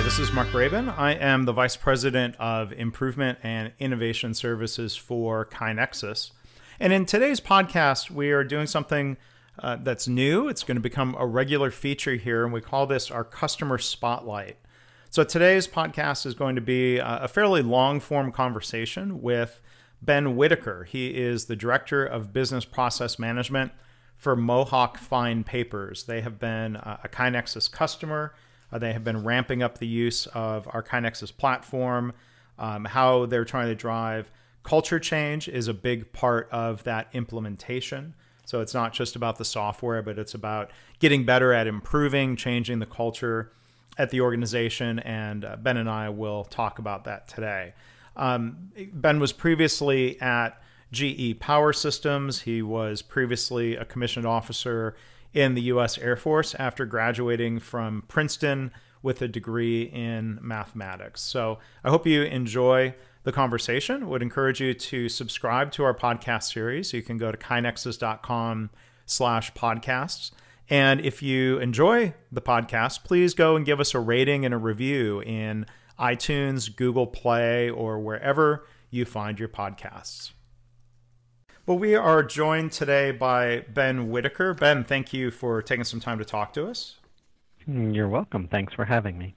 Hi, this is Mark Graban. I am the Vice President of Improvement and Innovation Services for KaiNexus. And in today's podcast, we are doing something uh, that's new. It's going to become a regular feature here, and we call this our Customer Spotlight. So today's podcast is going to be a fairly long form conversation with Ben Whitaker. He is the Director of Business Process Management for Mohawk Fine Papers. They have been a KaiNexus customer. Uh, they have been ramping up the use of our KaiNexus platform. Um, how they're trying to drive culture change is a big part of that implementation. So it's not just about the software, but it's about getting better at improving, changing the culture at the organization. And uh, Ben and I will talk about that today. Um, ben was previously at GE Power Systems. He was previously a commissioned officer in the U.S. Air Force after graduating from Princeton with a degree in mathematics. So I hope you enjoy the conversation. Would encourage you to subscribe to our podcast series. You can go to kainexus.com slash podcasts. And if you enjoy the podcast, please go and give us a rating and a review in iTunes, Google Play, or wherever you find your podcasts. Well, we are joined today by Ben Whitaker. Ben, thank you for taking some time to talk to us. You're welcome. Thanks for having me.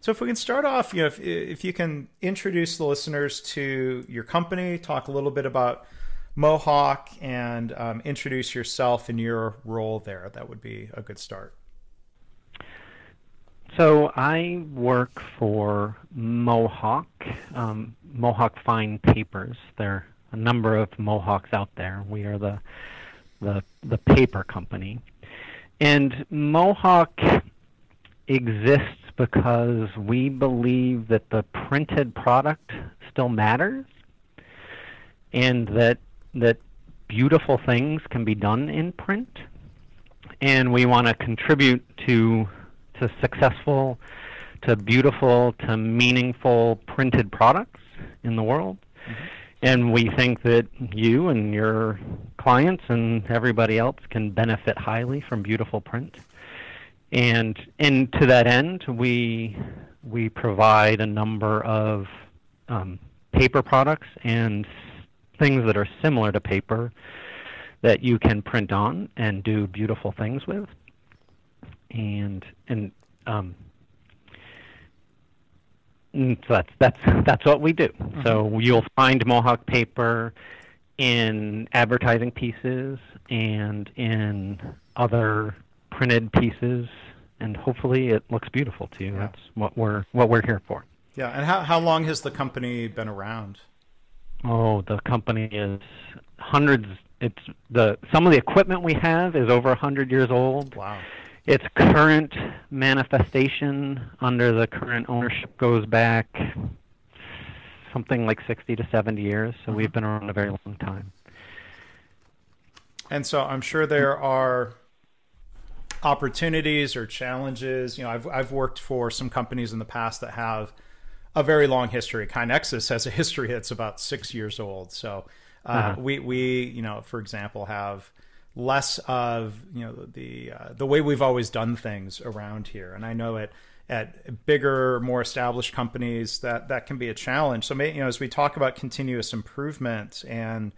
So, if we can start off, you know, if, if you can introduce the listeners to your company, talk a little bit about Mohawk, and um, introduce yourself and your role there, that would be a good start. So, I work for Mohawk, um, Mohawk Fine Papers. They're a number of Mohawks out there. We are the the the paper company, and Mohawk exists because we believe that the printed product still matters, and that that beautiful things can be done in print, and we want to contribute to to successful, to beautiful, to meaningful printed products in the world. Mm-hmm and we think that you and your clients and everybody else can benefit highly from beautiful print. And and to that end, we we provide a number of um, paper products and things that are similar to paper that you can print on and do beautiful things with. And and um, so that's that's that's what we do. Mm-hmm. So you'll find Mohawk paper in advertising pieces and in other printed pieces, and hopefully it looks beautiful to you. Yeah. That's what we're what we're here for. Yeah, and how how long has the company been around? Oh, the company is hundreds. It's the some of the equipment we have is over a hundred years old. Wow its current manifestation under the current ownership goes back something like 60 to 70 years. So we've mm-hmm. been around a very long time. And so I'm sure there are opportunities or challenges. You know, I've I've worked for some companies in the past that have a very long history. KaiNexus has a history that's about six years old. So uh, uh-huh. we we you know, for example, have less of you know the uh, the way we've always done things around here. And I know at at bigger, more established companies that that can be a challenge. So you know, as we talk about continuous improvement and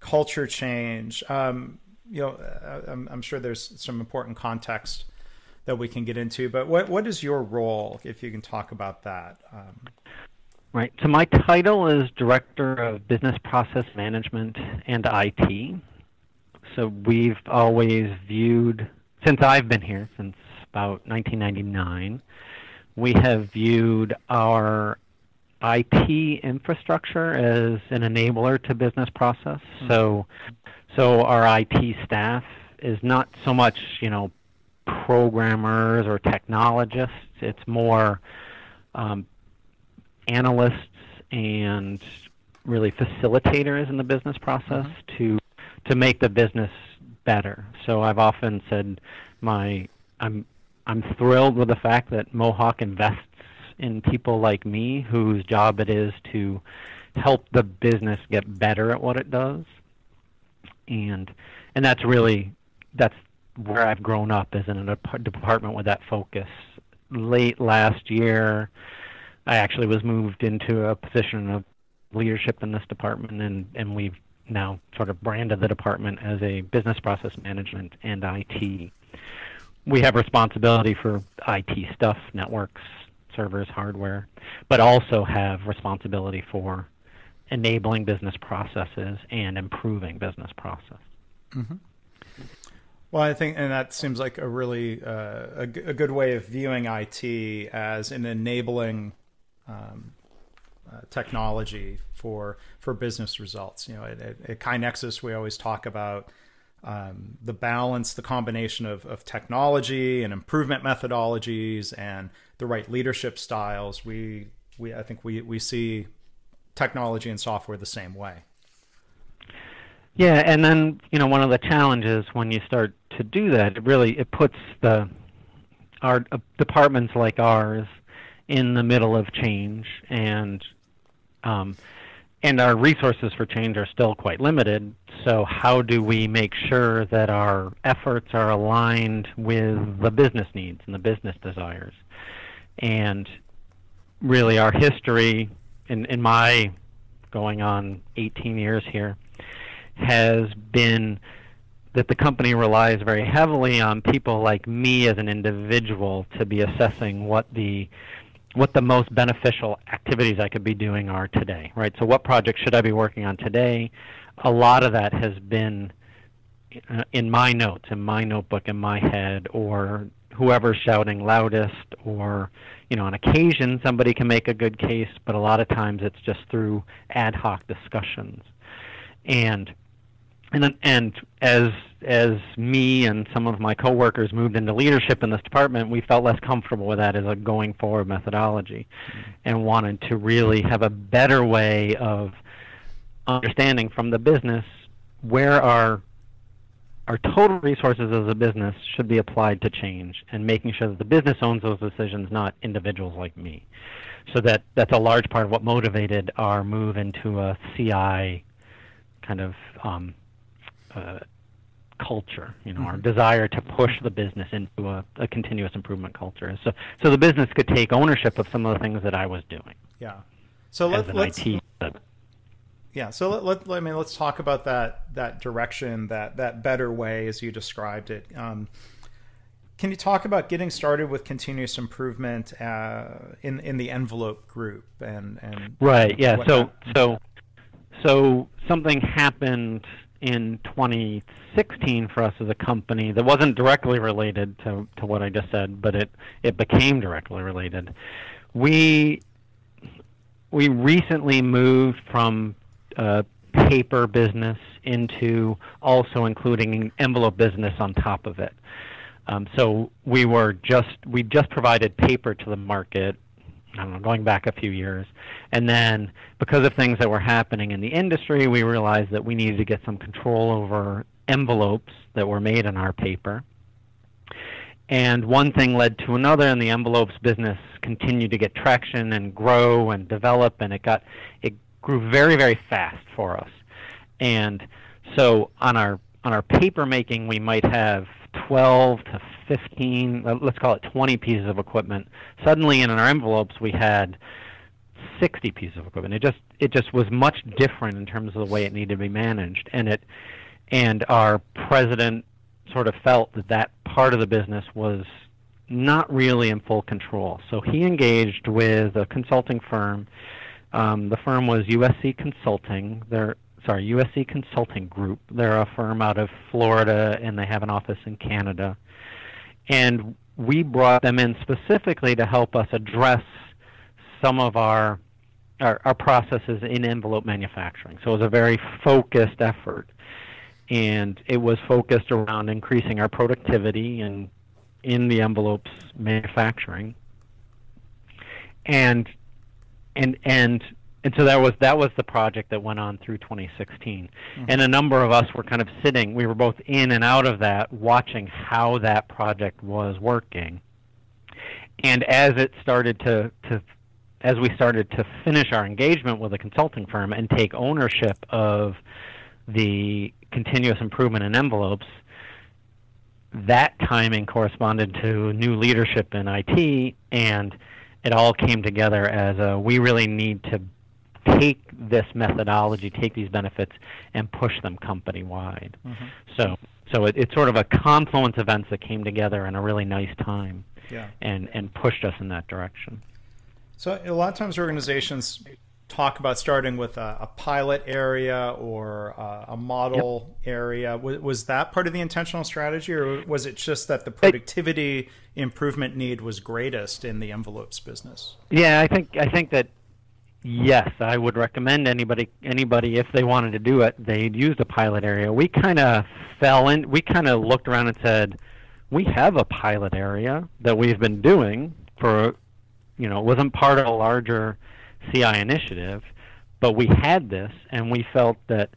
culture change, um, you know, uh, I'm, I'm sure there's some important context that we can get into. But what what is your role, if you can talk about that? Um, right. So my title is Director of Business Process Management and IT so we've always viewed, since I've been here, since about 1999, we have viewed our IT infrastructure as an enabler to business process. Mm-hmm. So, so our IT staff is not so much, you know, programmers or technologists. It's more um, analysts and really facilitators in the business process mm-hmm. to to make the business better. So I've often said my I'm I'm thrilled with the fact that Mohawk invests in people like me whose job it is to help the business get better at what it does. And and that's really that's where I've grown up is in a department with that focus late last year, I actually was moved into a position of leadership in this department, and, and we've now sort of brand of the department as a business process management and IT. We have responsibility for IT stuff, networks, servers, hardware, but also have responsibility for enabling business processes and improving business process. Mm-hmm. Well, I think, and that seems like a really uh, a, good way of viewing IT as an enabling um, uh, technology for for business results. You know, at, at, at KaiNexus, we always talk about um, the balance, the combination of, of technology and improvement methodologies and the right leadership styles. We we I think we we see technology and software the same way. Yeah, and then you know one of the challenges when you start to do that, it really it puts the our uh, departments like ours in the middle of change, and um, and our resources for change are still quite limited. So how do we make sure that our efforts are aligned with the business needs and the business desires? And really, our history in in my going on 18 years here has been that the company relies very heavily on people like me as an individual to be assessing what the what the most beneficial activities I could be doing are today, right? So what project should I be working on today? A lot of that has been uh, in my notes, in my notebook, in my head, or whoever's shouting loudest, or you know, on occasion somebody can make a good case, but a lot of times it's just through ad hoc discussions. And and and as as me and some of my coworkers moved into leadership in this department, we felt less comfortable with that as a going forward methodology, mm-hmm. and wanted to really have a better way of understanding from the business where our our total resources as a business should be applied to change and making sure that the business owns those decisions, not individuals like me. So that that's a large part of what motivated our move into a CI kind of um, uh, culture, you know, mm-hmm. our desire to push the business into a, a, continuous improvement culture. So, so the business could take ownership of some of the things that I was doing. Yeah. So let, us yeah. So let, let, let, I mean, let's talk about that that direction, that that better way as you described it. Um, can you talk about getting started with continuous improvement uh, in in the envelope group and and right? Yeah. So that... so so something happened in 2016 for us as a company that wasn't directly related to, to what I just said, but it, it became directly related. We we recently moved from uh, paper business into also including envelope business on top of it. Um, so we were just we just provided paper to the market I don't know, going back a few years. And then because of things that were happening in the industry, we realized that we needed to get some control over envelopes that were made in our paper. And one thing led to another, and the envelopes business continued to get traction and grow and develop, and it got it grew very very fast for us. And so on our on our paper making, we might have 12 to 15, uh, let's call it 20 pieces of equipment. Suddenly, in our envelopes, we had 60 pieces of equipment. It just it just was much different in terms of the way it needed to be managed, and it and our president sort of felt that that part of the business was not really in full control. So he engaged with a consulting firm. Um, the firm was USC Consulting. They're sorry, USC Consulting Group. They're a firm out of Florida and they have an office in Canada. And we brought them in specifically to help us address some of our, our, our processes in envelope manufacturing. So it was a very focused effort. And it was focused around increasing our productivity and in the envelopes manufacturing. And and and and so that was that was the project that went on through 2016 mm-hmm. and a number of us were kind of sitting we were both in and out of that watching how that project was working and as it started to to as we started to finish our engagement with a consulting firm and take ownership of the continuous improvement in envelopes that timing corresponded to new leadership in IT, and it all came together as a we really need to take this methodology, take these benefits, and push them company wide. Mm-hmm. So, so it, it's sort of a confluence of events that came together in a really nice time, yeah. and and pushed us in that direction. So a lot of times organizations talk about starting with a, a pilot area or a, a model yep. area. Was, was, that part of the intentional strategy, or was it just that the productivity improvement need was greatest in the envelopes business? Yeah, I think I think that yes, I would recommend anybody anybody if they wanted to do it, they'd use a pilot area. We kind of fell in. We kind of looked around and said, we have a pilot area that we've been doing for, you know, it wasn't part of a larger CI initiative, but we had this, and we felt that,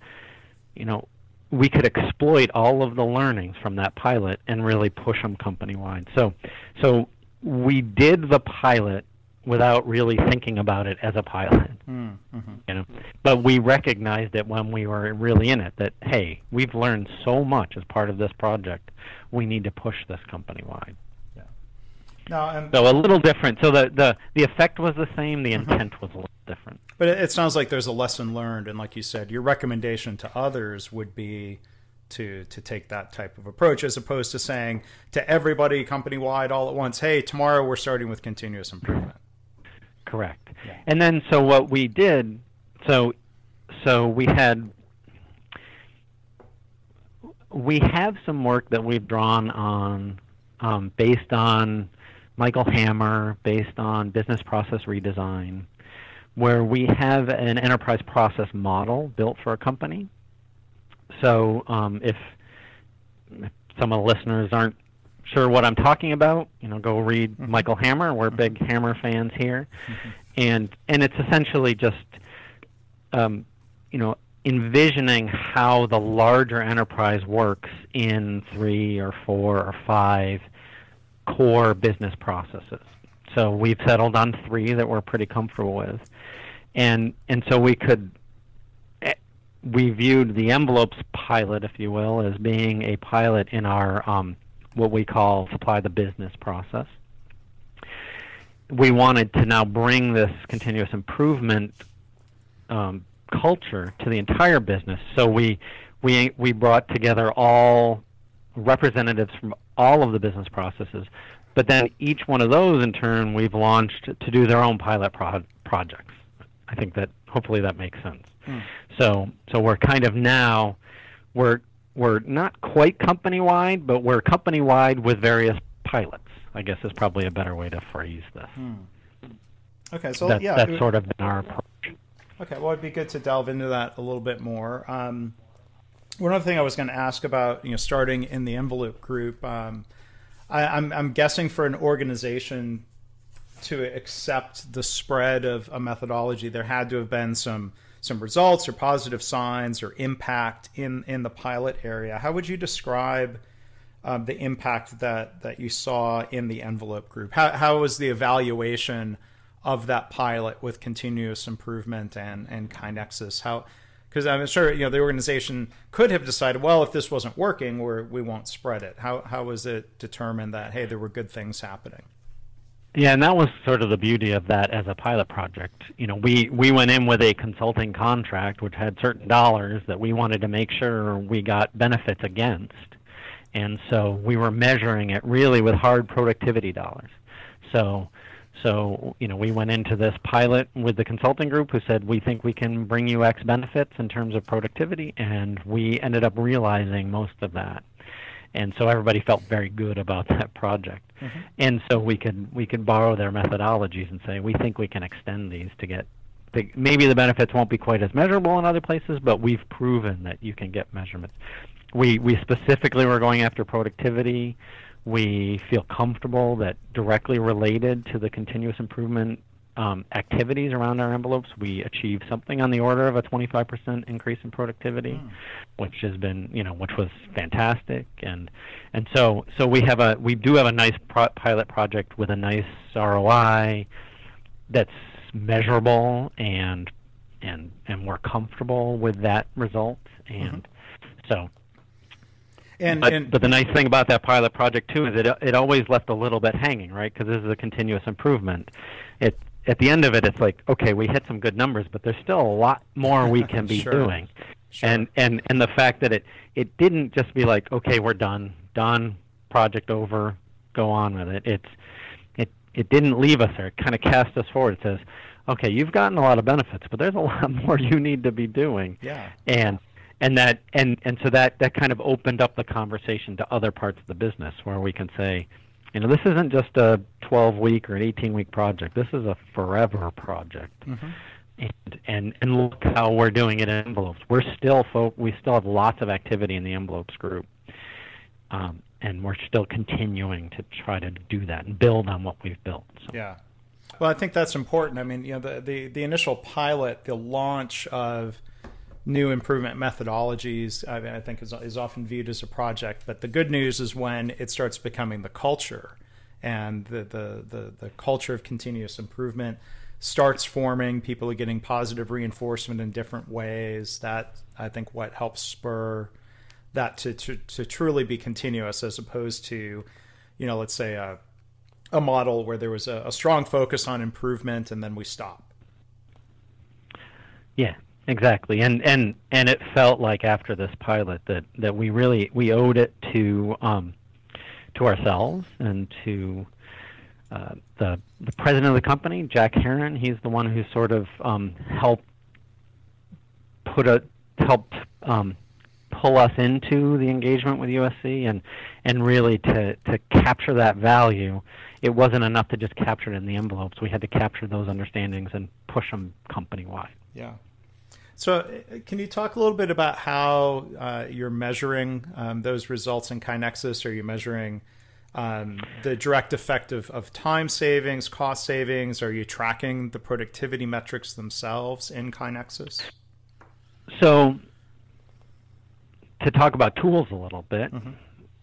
you know, we could exploit all of the learnings from that pilot and really push them company wide. So, so we did the pilot without really thinking about it as a pilot. Mm, mm-hmm. You know, but we recognized it when we were really in it that hey, we've learned so much as part of this project. We need to push this company wide. No, and so a little different. So the the the effect was the same. The mm-hmm. intent was a little different. But it, it sounds like there's a lesson learned, and like you said, your recommendation to others would be to to take that type of approach as opposed to saying to everybody company wide all at once hey tomorrow we're starting with continuous improvement correct yeah. and then so what we did so so we had we have some work that we've drawn on um, based on Michael Hammer based on business process redesign, where we have an enterprise process model built for a company. So um, if, if, some of the listeners aren't sure what I'm talking about, you know, go read mm-hmm. Michael Hammer. We're mm-hmm. big Hammer fans here, mm-hmm. and and it's essentially just, um, you know, envisioning how the larger enterprise works in three or four or five core business processes. So we've settled on three that we're pretty comfortable with, and and so we could eh, we viewed the envelopes pilot, if you will, as being a pilot in our um, what we call supply the business process. We wanted to now bring this continuous improvement um, culture to the entire business. So we we we brought together all representatives from all of the business processes. But then each one of those, in turn, we've launched to do their own pilot pro- projects. I think that hopefully that makes sense. Hmm. So, so we're kind of now we're we're not quite company wide, but we're company wide with various pilots. I guess is probably a better way to phrase this. Hmm. Okay, so that, yeah, that's sort of been our approach. Okay, well, it'd be good to delve into that a little bit more. Um, one other thing I was going to ask about, you know, starting in the envelope group, um, I, am I'm, I'm guessing for an organization to accept the spread of a methodology, there had to have been some some results or positive signs or impact in in the pilot area. How would you describe um, the impact that that you saw in the envelope group? How how was the evaluation of that pilot with continuous improvement and and KaiNexus? How because I'm sure you know the organization could have decided, well, if this wasn't working, we we won't spread it. How how was it determined that hey, there were good things happening? Yeah, and that was sort of the beauty of that as a pilot project. You know, we we went in with a consulting contract which had certain dollars that we wanted to make sure we got benefits against. And so we were measuring it really with hard productivity dollars. So so, you know, we went into this pilot with the consulting group who said, we think we can bring you X benefits in terms of productivity, and we ended up realizing most of that. And so everybody felt very good about that project. Mm-hmm. And so we could we could borrow their methodologies and say, we think we can extend these to get the, maybe the benefits won't be quite as measurable in other places, but we've proven that you can get measurements. We we specifically were going after productivity we feel comfortable that directly related to the continuous improvement um, activities around our envelopes, we achieve something on the order of a 25% increase in productivity, mm. which has been, you know, which was fantastic. And and so so we have a we do have a nice pro- pilot project with a nice ROI that's measurable and and and we're comfortable with that result. And mm-hmm. so And, but, and but the nice thing about that pilot project too is it it always left a little bit hanging, right? Because this is a continuous improvement. It at the end of it, it's like okay, we hit some good numbers, but there's still a lot more we can be Sure. doing. Sure. And and and the fact that it it didn't just be like okay, we're done, done, project over, go on with it. It's it it didn't leave us there. It kind of cast us forward. It says, okay, you've gotten a lot of benefits, but there's a lot more you need to be doing yeah, and and that and and so that that kind of opened up the conversation to other parts of the business where we can say you know this isn't just a 12 week or an 18 week project this is a forever project Mhm. and and and look how we're doing it in envelopes we're still folk we still have lots of activity in the envelopes group um, and we're still continuing to try to do that and build on what we've built so. yeah. Well, I think that's important. I mean, you know, the, the, the initial pilot, the launch of new improvement methodologies, I, mean, I think is, is often viewed as a project. But the good news is when it starts becoming the culture and the, the, the, the culture of continuous improvement starts forming, people are getting positive reinforcement in different ways. That, I think, what helps spur that to, to, to truly be continuous as opposed to, you know, let's say a, a model where there was a, a strong focus on improvement and then we stop. Yeah, exactly. And and and it felt like after this pilot that that we really we owed it to um, to ourselves and to uh, the the president of the company, Jack Haren. He's the one who sort of um, helped put a helped um, pull us into the engagement with USC and and really to to capture that value. It wasn't enough to just capture it in the envelopes. We had to capture those understandings and push them company wide. Yeah. So, uh, can you talk a little bit about how uh, you're measuring um, those results in KaiNexus? Are you measuring um, the direct effect of, of time savings, cost savings? Are you tracking the productivity metrics themselves in KaiNexus? So, to talk about tools a little bit, Mhm.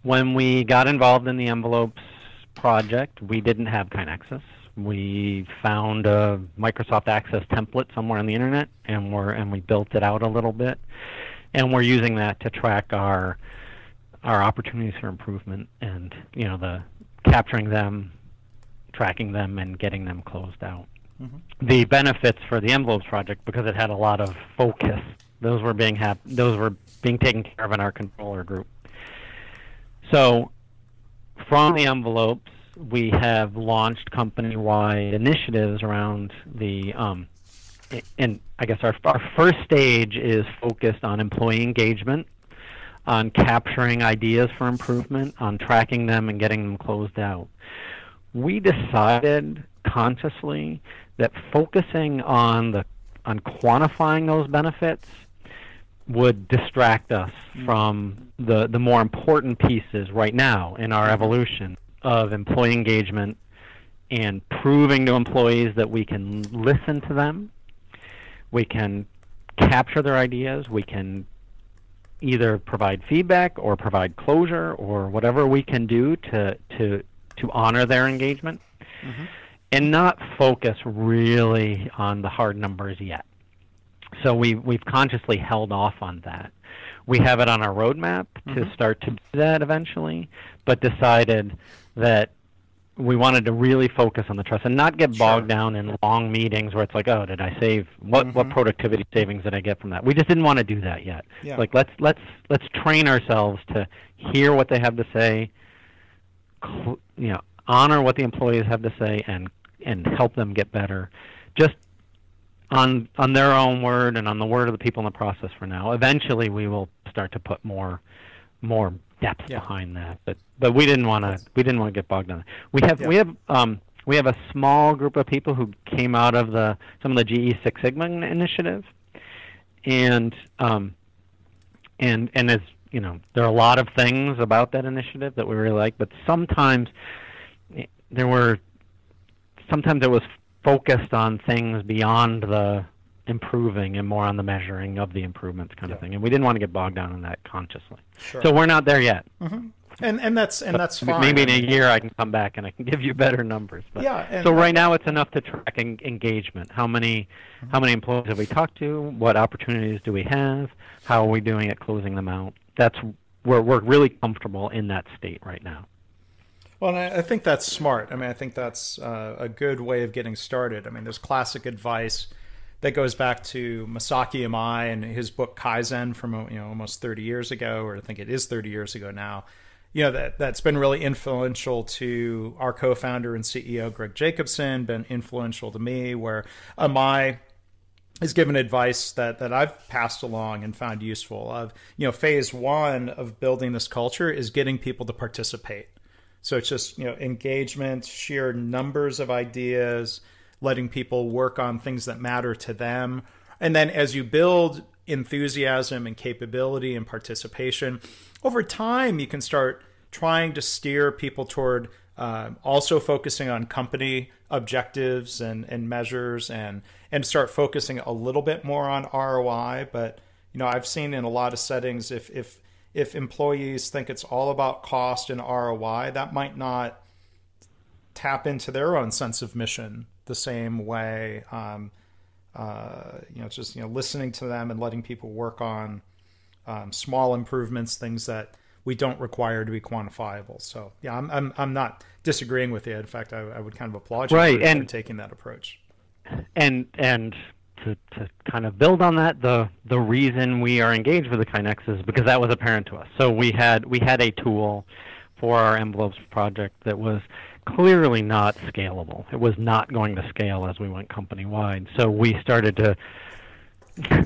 when we got involved in the envelopes project, we didn't have KaiNexus. We found a Microsoft Access template somewhere on the internet, and we're and we built it out a little bit, and we're using that to track our our opportunities for improvement, and you know the capturing them, tracking them, and getting them closed out mm-hmm. the benefits for the envelopes project because it had a lot of focus. Those were being hap- those were being taken care of in our controller group. So from the envelopes, we have launched company-wide initiatives around the um, and I guess our our first stage is focused on employee engagement, on capturing ideas for improvement, on tracking them and getting them closed out. We decided consciously that focusing on the on quantifying those benefits would distract us from the the more important pieces right now in our evolution of employee engagement and proving to employees that we can listen to them, we can capture their ideas, we can either provide feedback or provide closure or whatever we can do to to to honor their engagement mm-hmm. and not focus really on the hard numbers yet. So we we've consciously held off on that. We have it on our roadmap to mm-hmm. start to do that eventually, but decided that we wanted to really focus on the trust and not get bogged down in long meetings where it's like, oh, did I save what what mm-hmm. productivity savings did I get from that? We just didn't want to do that yet. Yeah. Like let's let's let's train ourselves to hear what they have to say, cl- you know, honor what the employees have to say and and help them get better. Just on on their own word and on the word of the people in the process for now. Eventually we will start to put more more depth Yeah. behind that. But but we didn't want to we didn't want to get bogged down. We have Yeah. we have um we have a small group of people who came out of the some of the GE Six Sigma initiative, and um, and and as you know, there are a lot of things about that initiative that we really like, but sometimes eh, there were sometimes it was focused on things beyond the improving and more on the measuring of the improvements kind of thing, and we didn't want to get bogged down in that consciously. Sure. So we're not there yet. and and that's and that's fine. Maybe in a year I can come back and I can give you better numbers. But Yeah, so right now it's enough to track en- engagement. How many how many employees have we talked to? What opportunities do we have? How are we doing at closing them out? That's we're we're really comfortable in that state right now. Well, I think that's smart. I mean, I think that's uh, a good way of getting started. I mean, there's classic advice that goes back to Masaaki Imai and his book Kaizen from uh, you know almost 30 years ago, or I think it is 30 years ago now. You know that that's been really influential to our co-founder and CEO Greg Jacobson, been influential to me. Where Imai has given advice that that I've passed along and found useful. Of you know, phase one of building this culture is getting people to participate so it's just, you know, engagement, sheer numbers of ideas, letting people work on things that matter to them. And then as you build enthusiasm and capability and participation, over time you can start trying to steer people toward uh, also focusing on company objectives and, and measures and and start focusing a little bit more on ROI. But you know, I've seen in a lot of settings if if if employees think it's all about cost and ROI, that might not tap into their own sense of mission the same way. Um, uh, you know, just you know, listening to them and letting people work on um, small improvements, things that we don't require to be quantifiable. So, yeah, I'm I'm, I'm not disagreeing with you. In fact, I, I would kind of applaud you right, for, and, for taking that approach. And and to, to kind of build on that, the the reason we are engaged with the KaiNexus because that was apparent to us. So we had we had a tool for our envelopes project that was clearly not scalable. It was not going to scale as we went company wide. So we started to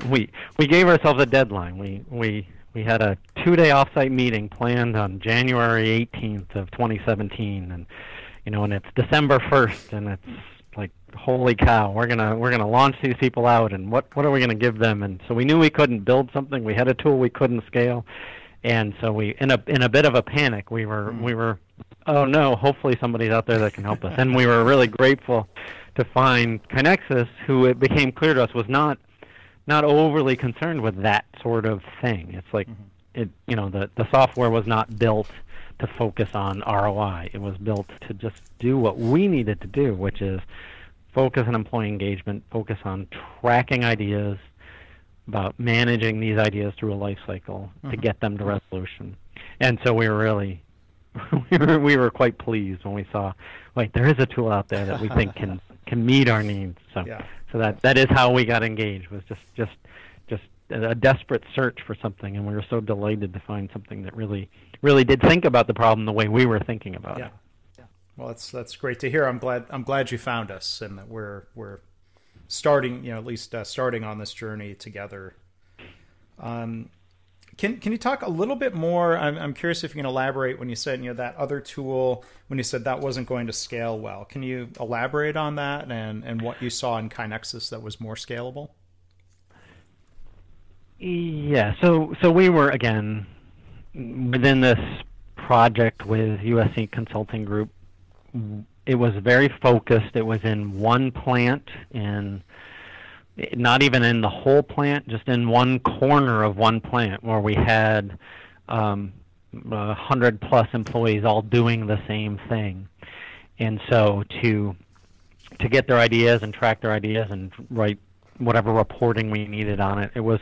we we gave ourselves a deadline. We we we had a two-day offsite meeting planned on January 18th of 2017, and you know, and it's December 1st, and it's like holy cow we're gonna we're gonna launch these people out and what what are we gonna give them and so we knew we couldn't build something we had a tool we couldn't scale and so we in a in a bit of a panic we were mm. we were oh no hopefully somebody's out there that can help us and we were really grateful to find KaiNexus who it became clear to us was not not overly concerned with that sort of thing it's like mm-hmm. it you know the the software was not built to focus on ROI. It was built to just do what we needed to do, which is focus on employee engagement, focus on tracking ideas, about managing these ideas through a life cycle mm-hmm. to get them to resolution. And so we were really we were we were quite pleased when we saw like there is a tool out there that we think can can meet our needs. So yeah. so that that is how we got engaged was just just just a desperate search for something and we were so delighted to find something that really really did think about the problem the way we were thinking about yeah. it. Yeah. Well, that's that's great to hear. I'm glad I'm glad you found us and that we're we're starting, you know, at least uh, starting on this journey together. Um, can can you talk a little bit more? I'm I'm curious if you can elaborate when you said you know that other tool when you said that wasn't going to scale well. Can you elaborate on that and and what you saw in KaiNexus that was more scalable? Yeah. So so we were again within this project with USC Consulting Group, it was very focused. It was in one plant, in not even in the whole plant, just in one corner of one plant where we had um, a hundred plus employees all doing the same thing. And so to to get their ideas and track their ideas and write whatever reporting we needed on it, it was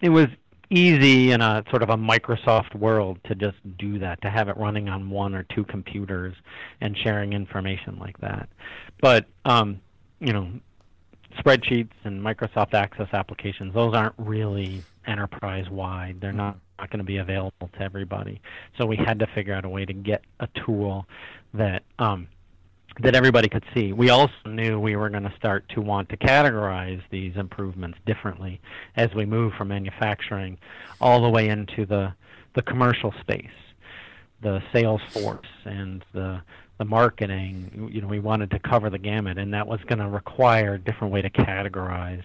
it was easy in a sort of a Microsoft world to just do that, to have it running on one or two computers and sharing information like that. But um, you know, spreadsheets and Microsoft Access applications, those aren't really enterprise wide. They're not, not going to be available to everybody. So we had to figure out a way to get a tool that um, that everybody could see. We also knew we were going to start to want to categorize these improvements differently as we move from manufacturing all the way into the the commercial space, the sales force and the the marketing. You know, we wanted to cover the gamut, and that was going to require a different way to categorize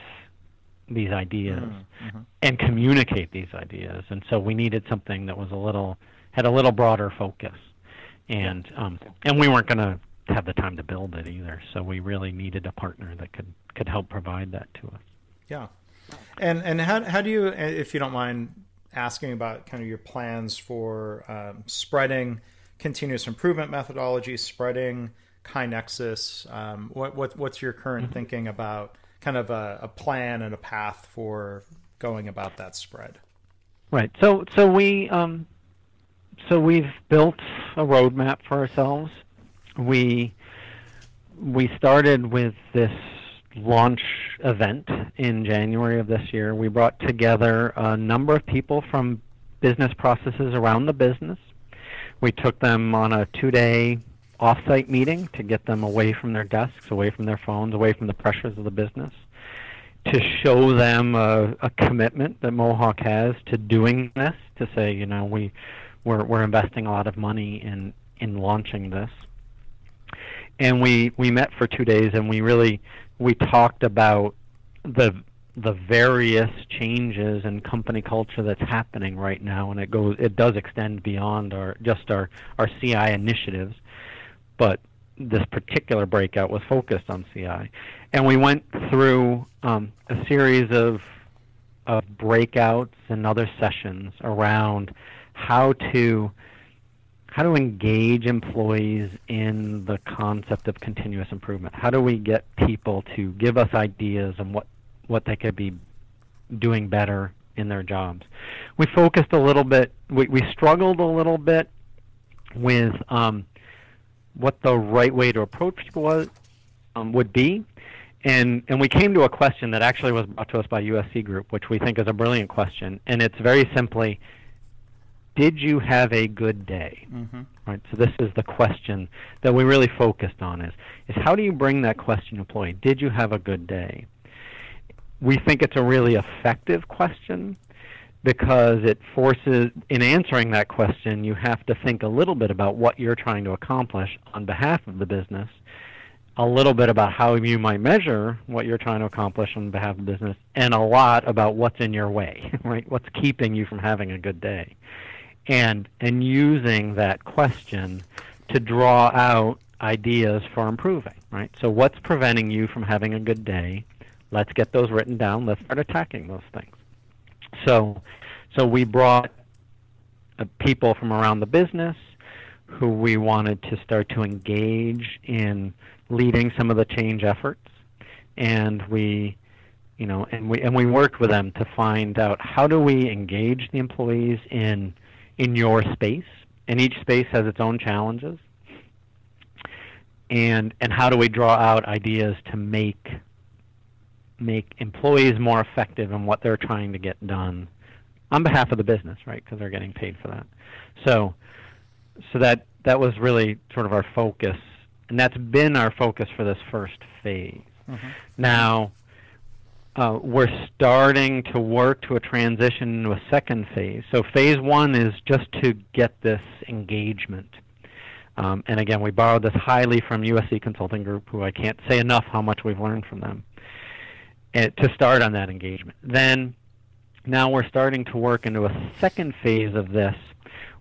these ideas mm-hmm. and communicate these ideas. And so we needed something that was a little had a little broader focus, and um, and we weren't going to have the time to build it either. So we really needed a partner that could could help provide that to us. Yeah, and and how how do you, if you don't mind asking about kind of your plans for um, spreading continuous improvement methodology, spreading KaiNexus? Um, what what what's your current mm-hmm. thinking about kind of a, a plan and a path for going about that spread? Right. So so we um, so we've built a roadmap for ourselves. We we started with this launch event in January of this year. We brought together a number of people from business processes around the business. We took them on a two-day off-site meeting to get them away from their desks, away from their phones, away from the pressures of the business to show them a, a, commitment that Mohawk has to doing this, to say, you know, we we're we're investing a lot of money in in launching this. And we we met for two days, and we really we talked about the the various changes in company culture that's happening right now, and it goes it does extend beyond our just our our CI initiatives, but this particular breakout was focused on CI, and we went through um, a series of of breakouts and other sessions around how to how to engage employees in the concept of continuous improvement. How do we get people to give us ideas on what what they could be doing better in their jobs? We focused a little bit. We we struggled a little bit with um, what the right way to approach was um, would be. And, and we came to a question that actually was brought to us by USC Group, which we think is a brilliant question. And it's very simply, did you have a good day? Mm-hmm. Right. So this is the question that we really focused on: is is how do you bring that question to employee? Did you have a good day? We think it's a really effective question because it forces, in answering that question, you have to think a little bit about what you're trying to accomplish on behalf of the business, a little bit about how you might measure what you're trying to accomplish on behalf of the business, and a lot about what's in your way, right? What's keeping you from having a good day. And, and using that question to draw out ideas for improving, right? So what's preventing you from having a good day? Let's get those written down. Let's start attacking those things. So, so we brought uh, people from around the business who we wanted to start to engage in leading some of the change efforts, and we, you know, and we and we worked with them to find out how do we engage the employees in in your space, and each space has its own challenges, and and how do we draw out ideas to make make employees more effective in what they're trying to get done on behalf of the business, right? Because they're getting paid for that. So, so that that was really sort of our focus, and that's been our focus for this first phase. Mm-hmm. Now, uh, we're starting to work to a transition into a second phase. So, phase one is just to get this engagement. Um, and again, we borrowed this highly from USC Consulting Group, who I can't say enough how much we've learned from them Eh, to start on that engagement. Then now we're starting to work into a second phase of this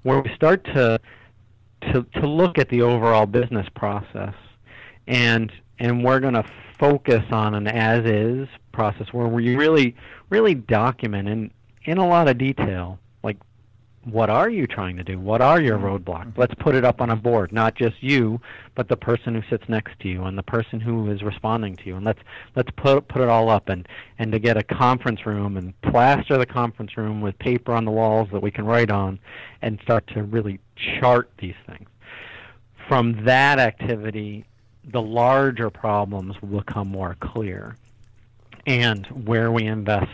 where we start to to, to look at the overall business process and and we're going to focus on an as is process where we really really document in in a lot of detail what are you trying to do? What are your mm-hmm. roadblocks? Let's put it up on a board, not just you, but the person who sits next to you and the person who is responding to you. And let's let's put put it all up and and to get a conference room and plaster the conference room with paper on the walls that we can write on and start to really chart these things. From that activity, the larger problems will become more clear and where we invest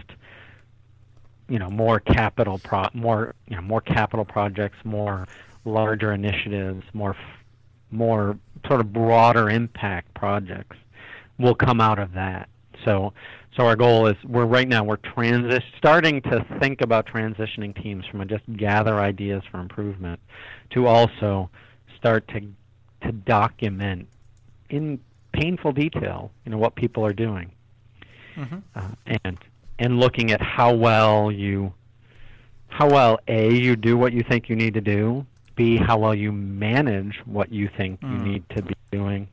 you know more capital pro more you know more capital projects, more larger initiatives, more more sort of broader impact projects will come out of that. So so our goal is we're right now we're transi- starting to think about transitioning teams from a just gather ideas for improvement to also start to to document in painful detail you know what people are doing mm-hmm. uh, and and looking at how well you how well a you do what you think you need to do b how well you manage what you think mm. you need to be doing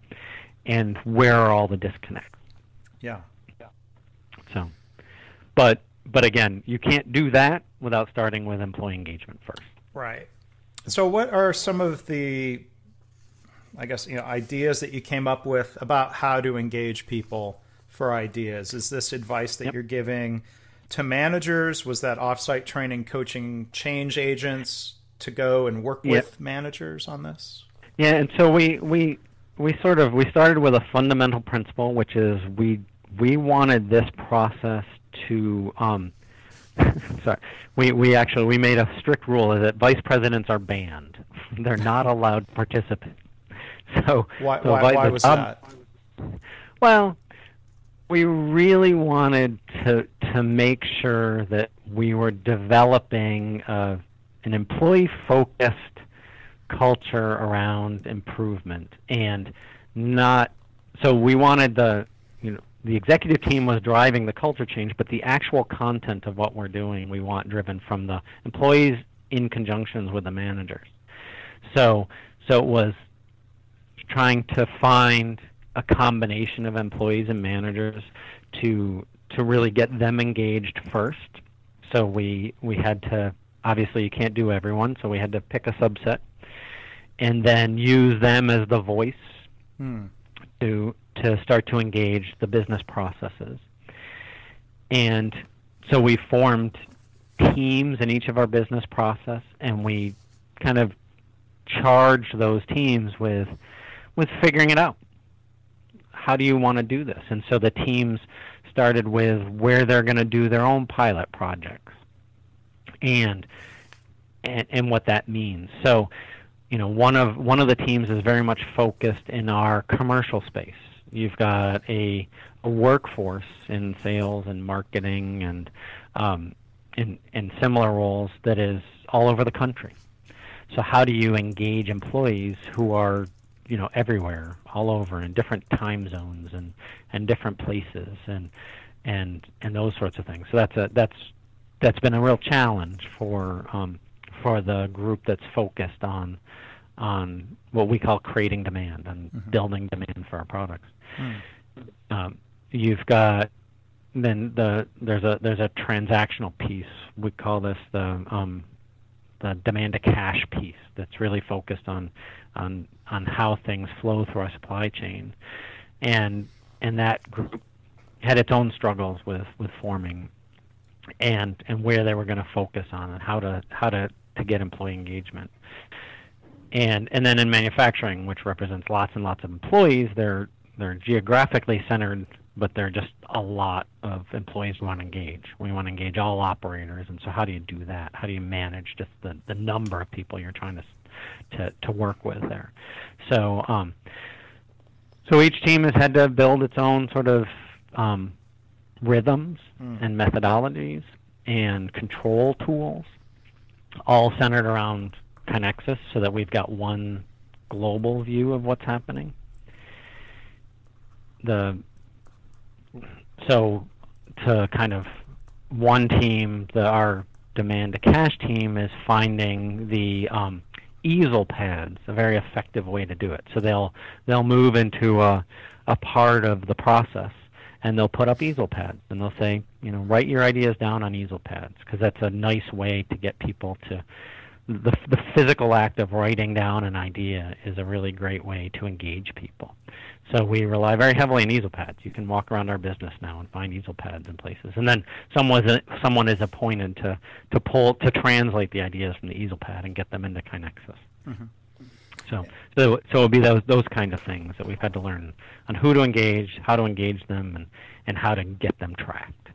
and where are all the disconnects. Yeah yeah. So but but again you can't do that without starting with employee engagement first. Right. So what are some of the i guess you know ideas that you came up with about how to engage people for ideas? Is this advice that yep. you're giving to managers? Was that offsite training, coaching change agents to go and work with managers on this? Yeah, and so we we we sort of we started with a fundamental principle, which is we we wanted this process to um, sorry we we actually we made a strict rule that vice presidents are banned they're not allowed participants so why, so why, why was that well we really wanted to to make sure that we were developing uh, an employee focused culture around improvement and not so we wanted the you know the executive team was driving the culture change but the actual content of what we're doing we want driven from the employees in conjunctions with the managers. So so it was trying to find a combination of employees and managers to to really get them engaged first so we we had to obviously you can't do everyone so we had to pick a subset and then use them as the voice hmm. to to start to engage the business processes. And so we formed teams in each of our business process, and we kind of charged those teams with with figuring it out. How do you want to do this? And so the teams started with where they're going to do their own pilot projects, and and, and what that means. So you know, one of one of the teams is very much focused in our commercial space. You've got a, a workforce in sales and marketing and um, in, in similar roles that is all over the country. So how do you engage employees who are you know everywhere, all over, in different time zones and and different places and and and those sorts of things. So that's a that's that's been a real challenge for um, for the group that's focused on on what we call creating demand and mm-hmm. building demand for our products. Mm. Um, you've got then the there's a there's a transactional piece. We call this the um, the demand to cash piece that's really focused on on on how things flow through our supply chain, and and that group had its own struggles with with forming and and where they were going to focus on and how to how to to get employee engagement. And and then in manufacturing, which represents lots and lots of employees, they're they're geographically centered, but there are just a lot of employees we want to engage. We want to engage all operators, and so how do you do that? How do you manage just the, the number of people you're trying to to, to work with there? So um, so each team has had to build its own sort of um, rhythms mm. and methodologies and control tools, all centered around KaiNexus so that we've got one global view of what's happening. The so to kind of one team, the, our demand to cash team is finding the um, easel pads, a very effective way to do it. So they'll they'll move into a a part of the process and they'll put up easel pads and they'll say, you know, write your ideas down on easel pads because that's a nice way to get people to the, the physical act of writing down an idea is a really great way to engage people. So we rely very heavily on easel pads. You can walk around our business now and find easel pads in places. And then someone is, someone is appointed to, to pull to translate the ideas from the easel pad and get them into KaiNexus. Mm-hmm. So, so, so it'll be those those kind of things that we've had to learn on who to engage, how to engage them, and and how to get them tracked.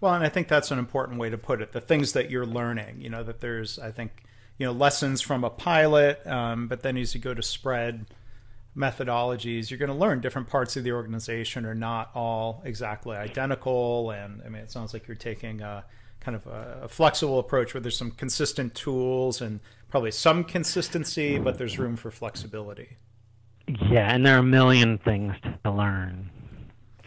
Well, and I think that's an important way to put it. The things that you're learning, you know, that there's, I think, you know lessons from a pilot um, but then as you go to spread methodologies you're going to learn different parts of the organization are not all exactly identical and i mean it sounds like you're taking a kind of a, a flexible approach where there's some consistent tools and probably some consistency but there's room for flexibility. Yeah and there are a million things to learn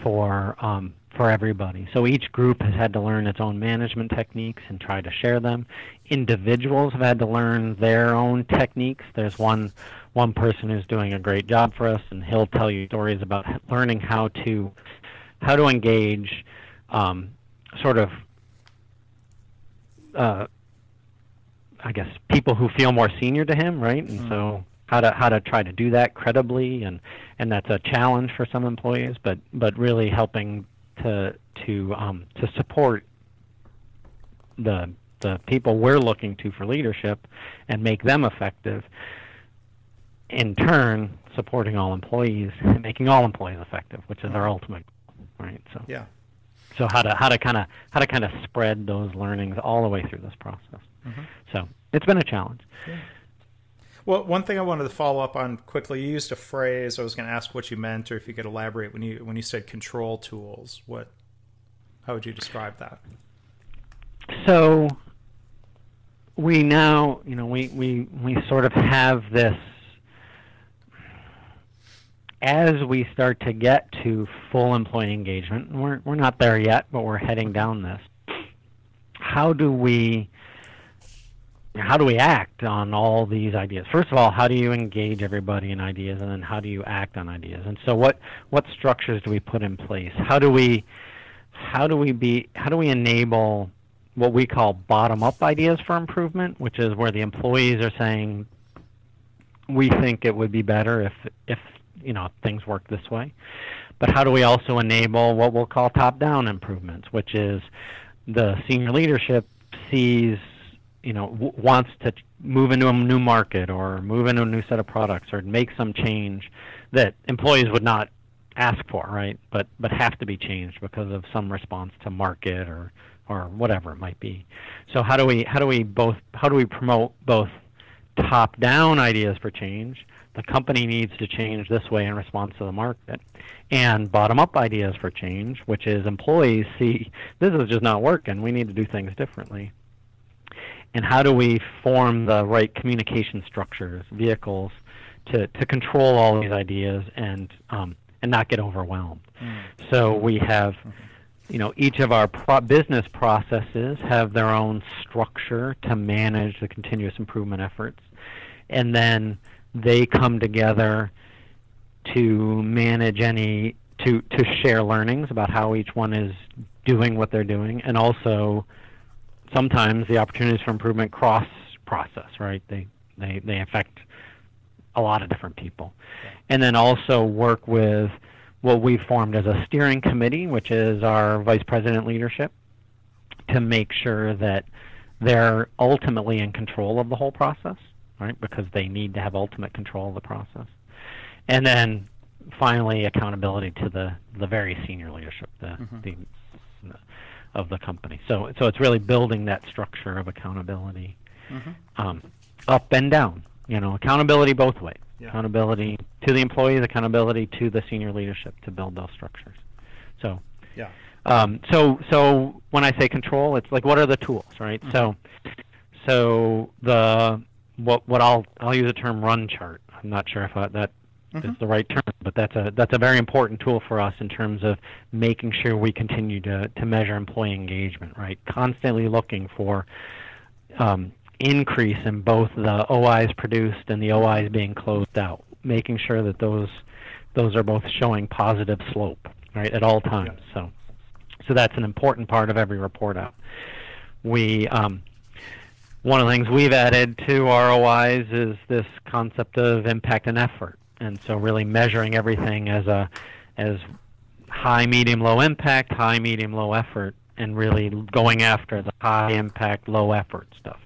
for um, for everybody. So each group has had to learn its own management techniques and try to share them. Individuals have had to learn their own techniques. There's one one person who's doing a great job for us, and he'll tell you stories about learning how to how to engage um, sort of uh, I guess people who feel more senior to him, right? And mm-hmm. so how to how to try to do that credibly and and that's a challenge for some employees but but really helping to to um, to support the the people we're looking to for leadership and make them effective in turn supporting all employees and making all employees effective which is our ultimate goal right? So yeah. so how to how to kind of how to kind of spread those learnings all the way through this process. Mhm. so it's been a challenge Well, one thing I wanted to follow up on quickly, you used a phrase. I was going to ask what you meant, or if you could elaborate when you when you said control tools. What? How would you describe that? so we now you know we we we sort of have this as we start to get to full employee engagement we're we're not there yet but we're heading down this how do we how do we act on all these ideas? First of all how do you engage everybody in ideas and then how do you act on ideas? And so what what structures do we put in place? How do we how do we be how do we enable what we call bottom up ideas for improvement which is where the employees are saying we think it would be better if if you know things work this way. But how do we also enable what we'll call top down improvements which is the senior leadership sees you know w- wants to move into a new market or move into a new set of products or make some change that employees would not ask for right? But but have to be changed because of some response to market or or whatever it might be. So how do we how do we both how do we promote both top down ideas for change the company needs to change this way in response to the market and bottom up ideas for change which is employees see this is just not working we need to do things differently and how do we form the right communication structures vehicles to, to control all these ideas and um, and not get overwhelmed. So we have you know each of our pro- business processes have their own structure to manage the continuous improvement efforts. And then they come together to manage any to to share learnings about how each one is doing what they're doing and also sometimes the opportunities for improvement cross process right? They they they affect a lot of different people. And then also work with what we formed as a steering committee which is our vice president leadership to make sure that they're ultimately in control of the whole process right? Because they need to have ultimate control of the process. And then finally accountability to the the very senior leadership the, mm-hmm. the, the of the company so so it's really building that structure of accountability um, up and down you know accountability both ways Yeah. accountability to the employees accountability to the senior leadership to build those structures so Yeah. um, so so when I say control, it's like what are the tools, right? So so the what what I'll I'll use the term run chart. I'm not sure if I, that is the right term, but that's a that's a very important tool for us in terms of making sure we continue to to measure employee engagement, right? Constantly looking for um, increase in both the OIs produced and the OIs being closed out, making sure that those those are both showing positive slope, right, at all times. So so that's an important part of every report out. We um, one of the things we've added to ROIs is this concept of impact and effort, and so really measuring everything as a as high, medium, low impact, high, medium, low effort, and really going after the high impact, low effort stuff.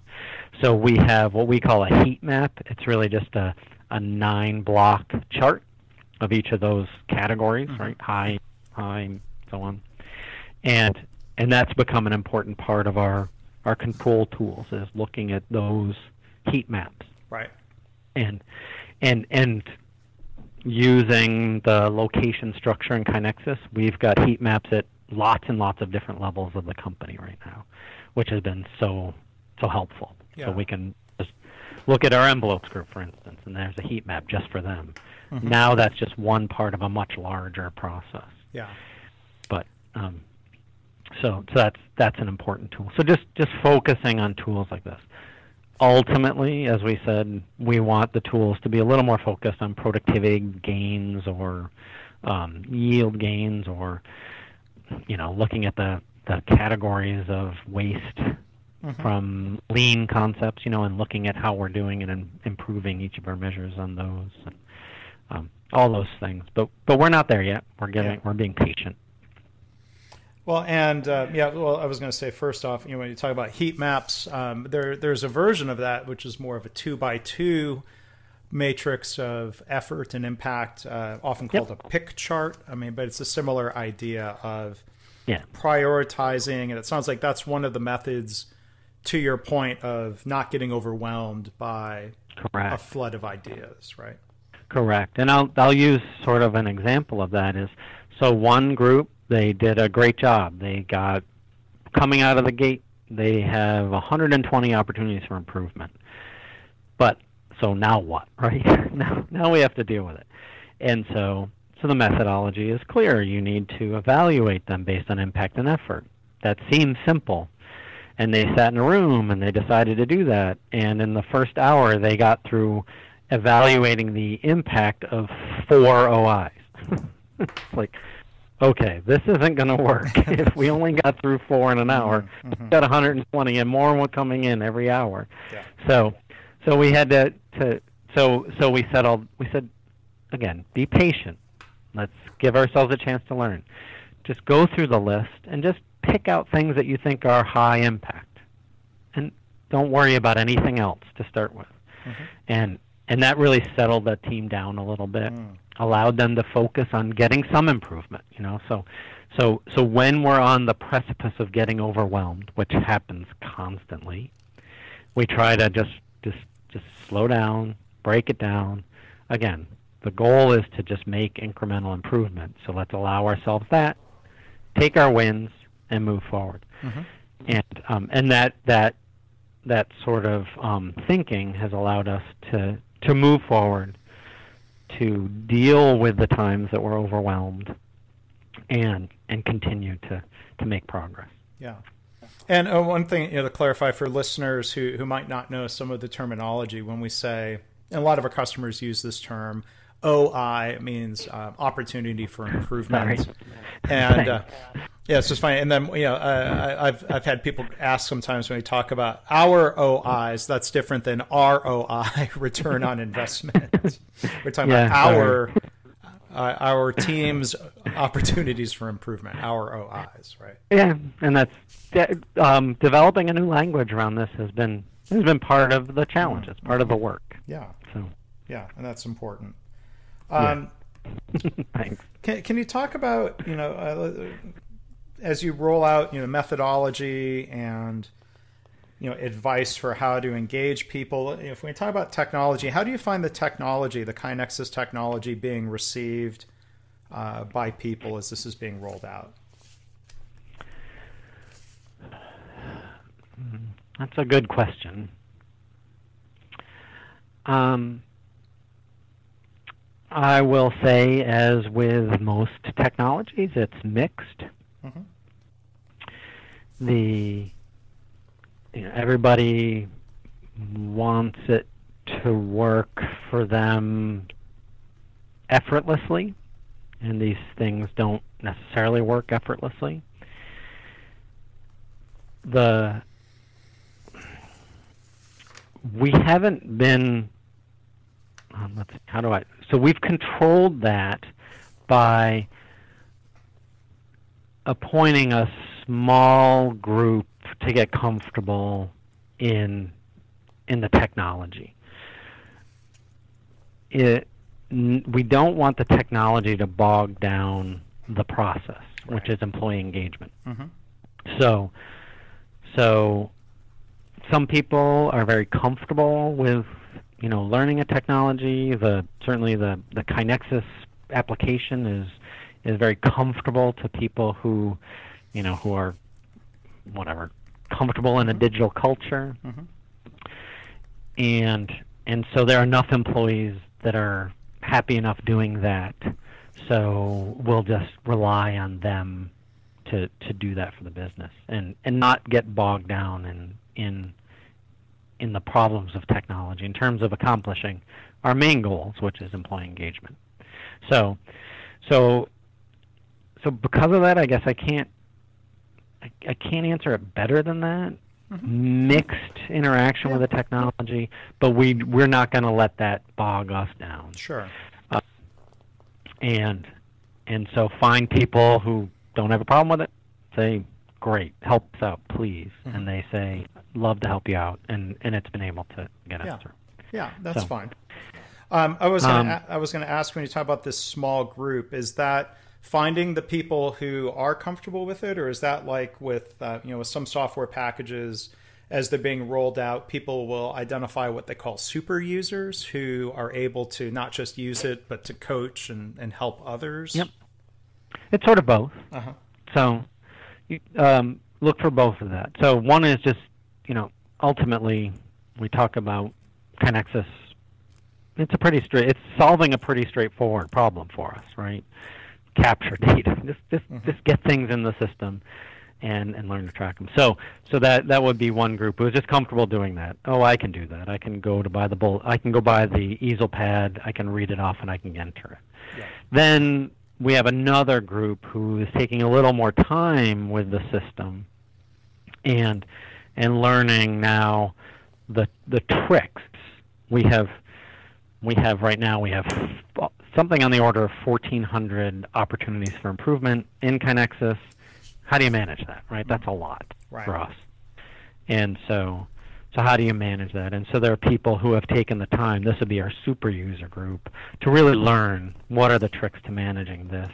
So we have what we call a heat map. It's really just a, a nine block chart of each of those categories, mm-hmm. right? High, high, so on. And and that's become an important part of our our control tools is looking at those heat maps Right. and and and using the location structure in KaiNexus, we've got heat maps at lots and lots of different levels of the company right now, which has been so so helpful. Yeah. So we can just look at our envelopes group, for instance, and there's a heat map just for them. Now that's just one part of a much larger process. Yeah. But um, so so that's that's an important tool. So just just focusing on tools like this. Ultimately, as we said, we want the tools to be a little more focused on productivity gains or um, yield gains, or you know, looking at the the categories of waste from lean concepts, you know, and looking at how we're doing and improving each of our measures on those, and, um, all those things. But but we're not there yet. We're getting Yeah. we're being patient. Well, and uh, yeah, well, I was going to say first off, you know, when you talk about heat maps, um, there there's a version of that which is more of a two by two matrix of effort and impact, uh, often called yep. a pick chart. I mean, but it's a similar idea of yeah. prioritizing, and it sounds like that's one of the methods. To your point of not getting overwhelmed by Correct. a flood of ideas, right? Correct. And I'll I'll use sort of an example of that is so one group they did a great job. They got coming out of the gate they have 120 opportunities for improvement. But so now what, right? now now we have to deal with it. And so so the methodology is clear. You need to evaluate them based on impact and effort. That seems simple. And they sat in a room and they decided to do that. And in the first hour, they got through evaluating the impact of four OIs. like, okay, this isn't going to work. if we only got through four in an hour, mm-hmm. we mm-hmm. got 120 and more were coming in every hour. Yeah. So, so we had to, to so so we settled. We said, again, be patient. Let's give ourselves a chance to learn. Just go through the list and just pick out things that you think are high impact, and don't worry about anything else to start with. Mm-hmm. And and that really settled the team down a little bit, mm. Allowed them to focus on getting some improvement. You know, so so so when we're on the precipice of getting overwhelmed, which happens constantly, we try to just just just slow down, break it down. Again, the goal is to just make incremental improvement. So let's allow ourselves that, take our wins, and move forward. Mm-hmm. And um, and that that that sort of um, thinking has allowed us to to move forward, to deal with the times that we're overwhelmed, and and continue to to make progress. Yeah. And uh, one thing you know, to clarify for listeners who, who might not know some of the terminology, when we say, and a lot of our customers use this term, OI means uh, opportunity for improvement. And uh, yeah, it's just funny. And then you know, uh, I've I've had people ask sometimes when we talk about our OIs, that's different than ROI, return on investment. We're talking yeah, about our uh, our team's opportunities for improvement, our OIs, right? Yeah, and that's um, developing a new language around this has been has been part of the challenge. It's part of the work. Yeah. So. Yeah, and that's important. Um, yeah. Thanks. Can, can you talk about you know uh, as you roll out, you know, methodology and you know advice for how to engage people. If we talk about technology, how do you find the technology, the KaiNexus technology, being received uh, by people as this is being rolled out? That's a good question. Um, I will say, as with most technologies, it's mixed. Mm-hmm. The you know, everybody wants it to work for them effortlessly, and these things don't necessarily work effortlessly. The we haven't been um, let's how do I so we've controlled that by appointing a small group to get comfortable in in the technology. It, we don't want the technology to bog down the process, right. which is employee engagement. Mm-hmm. So, so some people are very comfortable with you know learning a technology. The certainly the the KaiNexus application is is very comfortable to people who, you know, who are whatever comfortable in a digital culture. Mm-hmm. And and so there are enough employees that are happy enough doing that. So we'll just rely on them to to do that for the business and and not get bogged down in in in the problems of technology in terms of accomplishing our main goals, which is employee engagement. So so so because of that, I guess I can't I, I can't answer it better than that. Mm-hmm. Mixed interaction yeah. with the technology, but we we're not going to let that bog us down. Sure. Uh, and and so find people who don't have a problem with it, say, "Great, help us out, please," Mhm. and they say, "Love to help you out," and and it's been able to get us Yeah. through. Yeah, that's So- fine. Um, I was gonna, Um, a- I was going to ask when you talk about this small group, is that finding the people who are comfortable with it, or is that like with uh, you know with some software packages as they're being rolled out, people will identify what they call super users who are able to not just use it but to coach and, and help others. Yep. It's sort of both. Uh-huh. So um, look for both of that. So one is just, you know, ultimately we talk about KaiNexus. It's a pretty straight. It's solving a pretty straightforward problem for us, right? Capture data. Just just Mhm. just get things in the system, and and learn to track them. So so that that would be one group who is just comfortable doing that. Oh, I can do that. I can go to buy the bull. I can go buy the easel pad. I can read it off, and I can enter it. Yeah. Then we have another group who is taking a little more time with the system and and learning now the the tricks. We have we have right now we have something on the order of 1400 opportunities for improvement in KaiNexus. How do you manage that, right? That's a lot Right. for us. And so so how do you manage that? And so there are people who have taken the time, this would be our super user group, to really learn what are the tricks to managing this.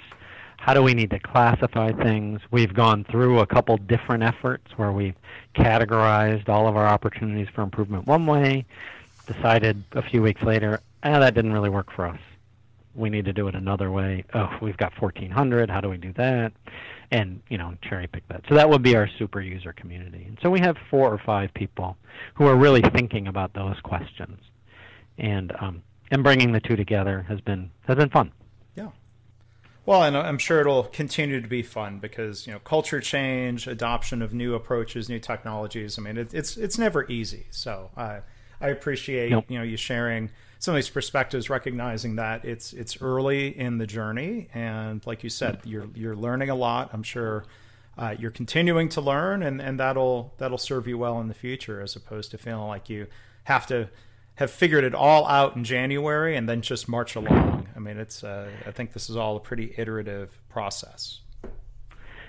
How do we need to classify things? We've gone through a couple different efforts where we've categorized all of our opportunities for improvement one way, decided a few weeks later, ah, that didn't really work for us. We need to do it another way. Oh, we've got 1400. How do we do that? And, you know, cherry pick that. So that would be our super user community. And so we have four or five people who are really thinking about those questions. And, um, and bringing the two together has been, has been fun. Yeah. Well, and I'm sure it'll continue to be fun because you know culture change, adoption of new approaches, new technologies. I mean, it, it's it's never easy. So I I appreciate Nope. you know you sharing some of these perspectives, recognizing that it's it's early in the journey, and like you said, you're you're learning a lot. I'm sure uh, you're continuing to learn, and and that'll that'll serve you well in the future, as opposed to feeling like you have to have figured it all out in January and then just march along. I mean, it's uh, I think this is all a pretty iterative process.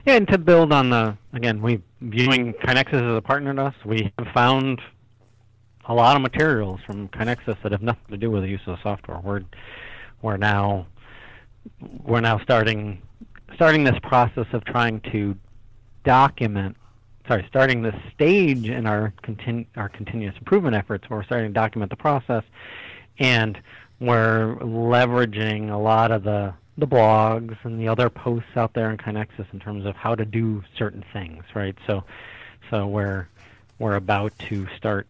Yeah, and to build on the again, we viewing KaiNexus as a partner to us, we have found a lot of materials from KaiNexus that have nothing to do with the use of the software. We're we're now we're now starting starting this process of trying to document sorry, starting this stage in our continu- our continuous improvement efforts where we're starting to document the process and we're leveraging a lot of the the blogs and the other posts out there in KaiNexus in terms of how to do certain things, right? So, so we're we're about to start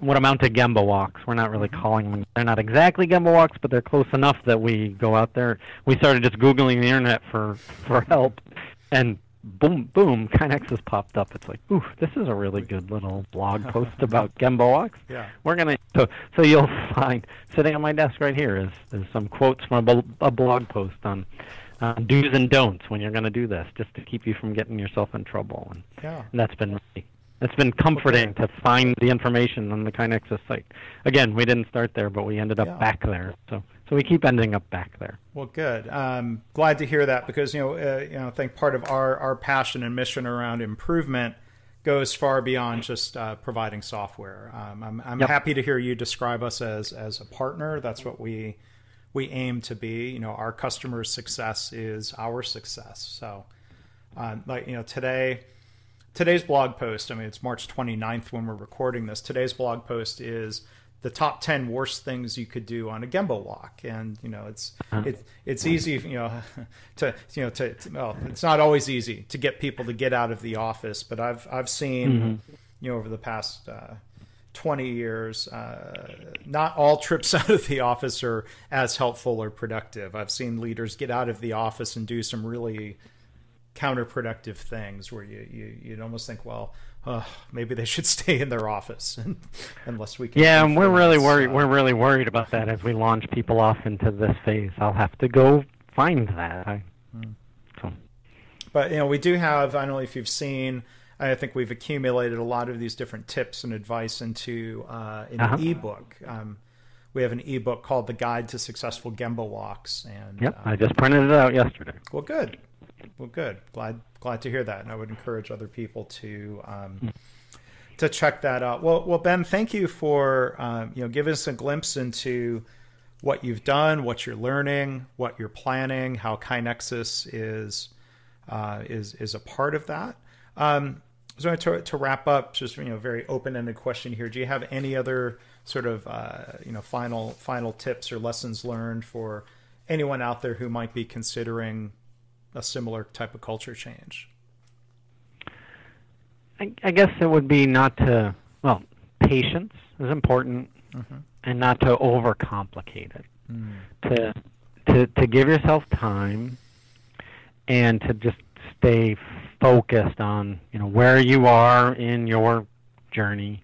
what amount to Gemba walks. We're not really calling them. They're not exactly Gemba walks, but they're close enough that we go out there. We started just googling the internet for for help, and boom, boom, KaiNexus popped up. It's like, ooh, this is a really good little blog post about Gemba walks Yeah. we're gonna so so you'll find sitting on my desk right here is, is some quotes from a, a blog post on uh, do's and don'ts when you're gonna do this, just to keep you from getting yourself in trouble. And, Yeah. and that's been really, it's been comforting to find the information on the KaiNexus site. Again, we didn't start there, but we ended up Yeah. back there. So so we keep ending up back there. Well, good. Um, glad to hear that because you know, uh, you know, I think part of our our passion and mission around improvement goes far beyond just uh, providing software. Um, I'm I'm Yep. happy to hear you describe us as as a partner. That's what we we aim to be. You know, our customers' success is our success. So, uh, like you know, today today's blog post, I mean, it's March 29th when we're recording this. Today's blog post is the top 10 worst things you could do on a Gemba walk. And, you know, it's, it, it's easy, you know, to, you know, to, to- well, it's not always easy to get people to get out of the office, but I've, I've seen, you know, over the past, uh, 20 years, uh, not all trips out of the office are as helpful or productive. I've seen leaders get out of the office and do some really counterproductive things where you, you you'd almost think, well, uh, maybe they should stay in their office and, unless we can. Yeah, and we're really worried. uh, We're really worried about that as we launch people off into this phase. I'll have to go find that. I, so. But you know, we do have. I don't know if you've seen. I think we've accumulated a lot of these different tips and advice into uh, an Uh-huh. ebook. Um, we have an ebook called "The Guide to Successful Gemba Walks," and Yep, uh, I just printed it out yesterday. well, good, well, good. Glad glad to hear that, and I would encourage other people to um, to check that out. Well, well, Ben, thank you for um, you know giving us a glimpse into what you've done, what you're learning, what you're planning, how KaiNexus is uh, is is a part of that. Um, so to, to wrap up, just you know, very open-ended question here. Do you have any other sort of uh, you know final final tips or lessons learned for anyone out there who might be considering a similar type of culture change? I, I guess it would be not to well, patience is important, mm-hmm. and not to overcomplicate it. Mm. To to to give yourself time, and to just stay focused on you know where you are in your journey,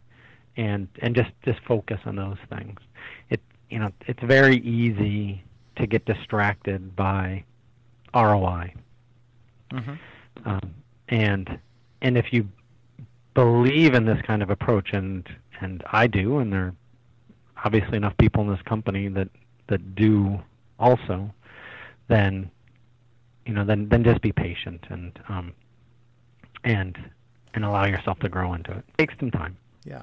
and and just just focus on those things. It you know it's very easy to get distracted by ROI. Mm-hmm. Um, and and if you believe in this kind of approach, and and I do, and there are obviously enough people in this company that that do also, then you know then then just be patient and um, and and allow yourself to grow into it. takes some time. Yeah.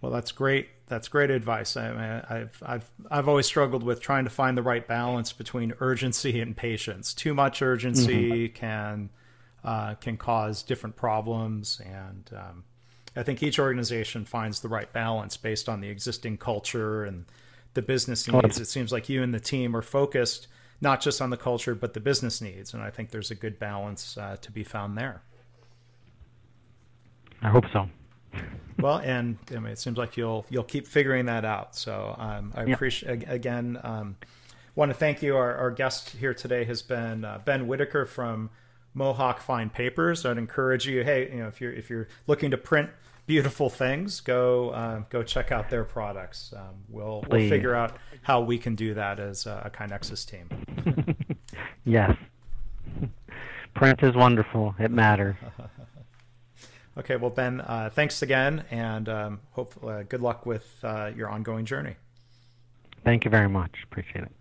Well, that's great. That's great advice. I mean, I've I've I've always struggled with trying to find the right balance between urgency and patience. Too much urgency mm-hmm. can uh, can cause different problems, and um, I think each organization finds the right balance based on the existing culture and the business needs. It seems like you and the team are focused not just on the culture but the business needs, and I think there's a good balance uh, to be found there. I hope so well, and I mean, it seems like you'll you'll keep figuring that out. So um, I yeah. appreciate again. Um, want to thank you. Our, our, guest here today has been uh, Ben Whitaker from Mohawk Fine Papers. I'd encourage you. Hey, you know, if you're if you're looking to print beautiful things, go uh, go check out their products. Um, we'll we'll figure out how we can do that as a, a KaiNexus team. yes, print is wonderful. It matters. Okay, well, Ben, uh, thanks again, and um, uh, good luck with uh, your ongoing journey. Thank you very much. Appreciate it.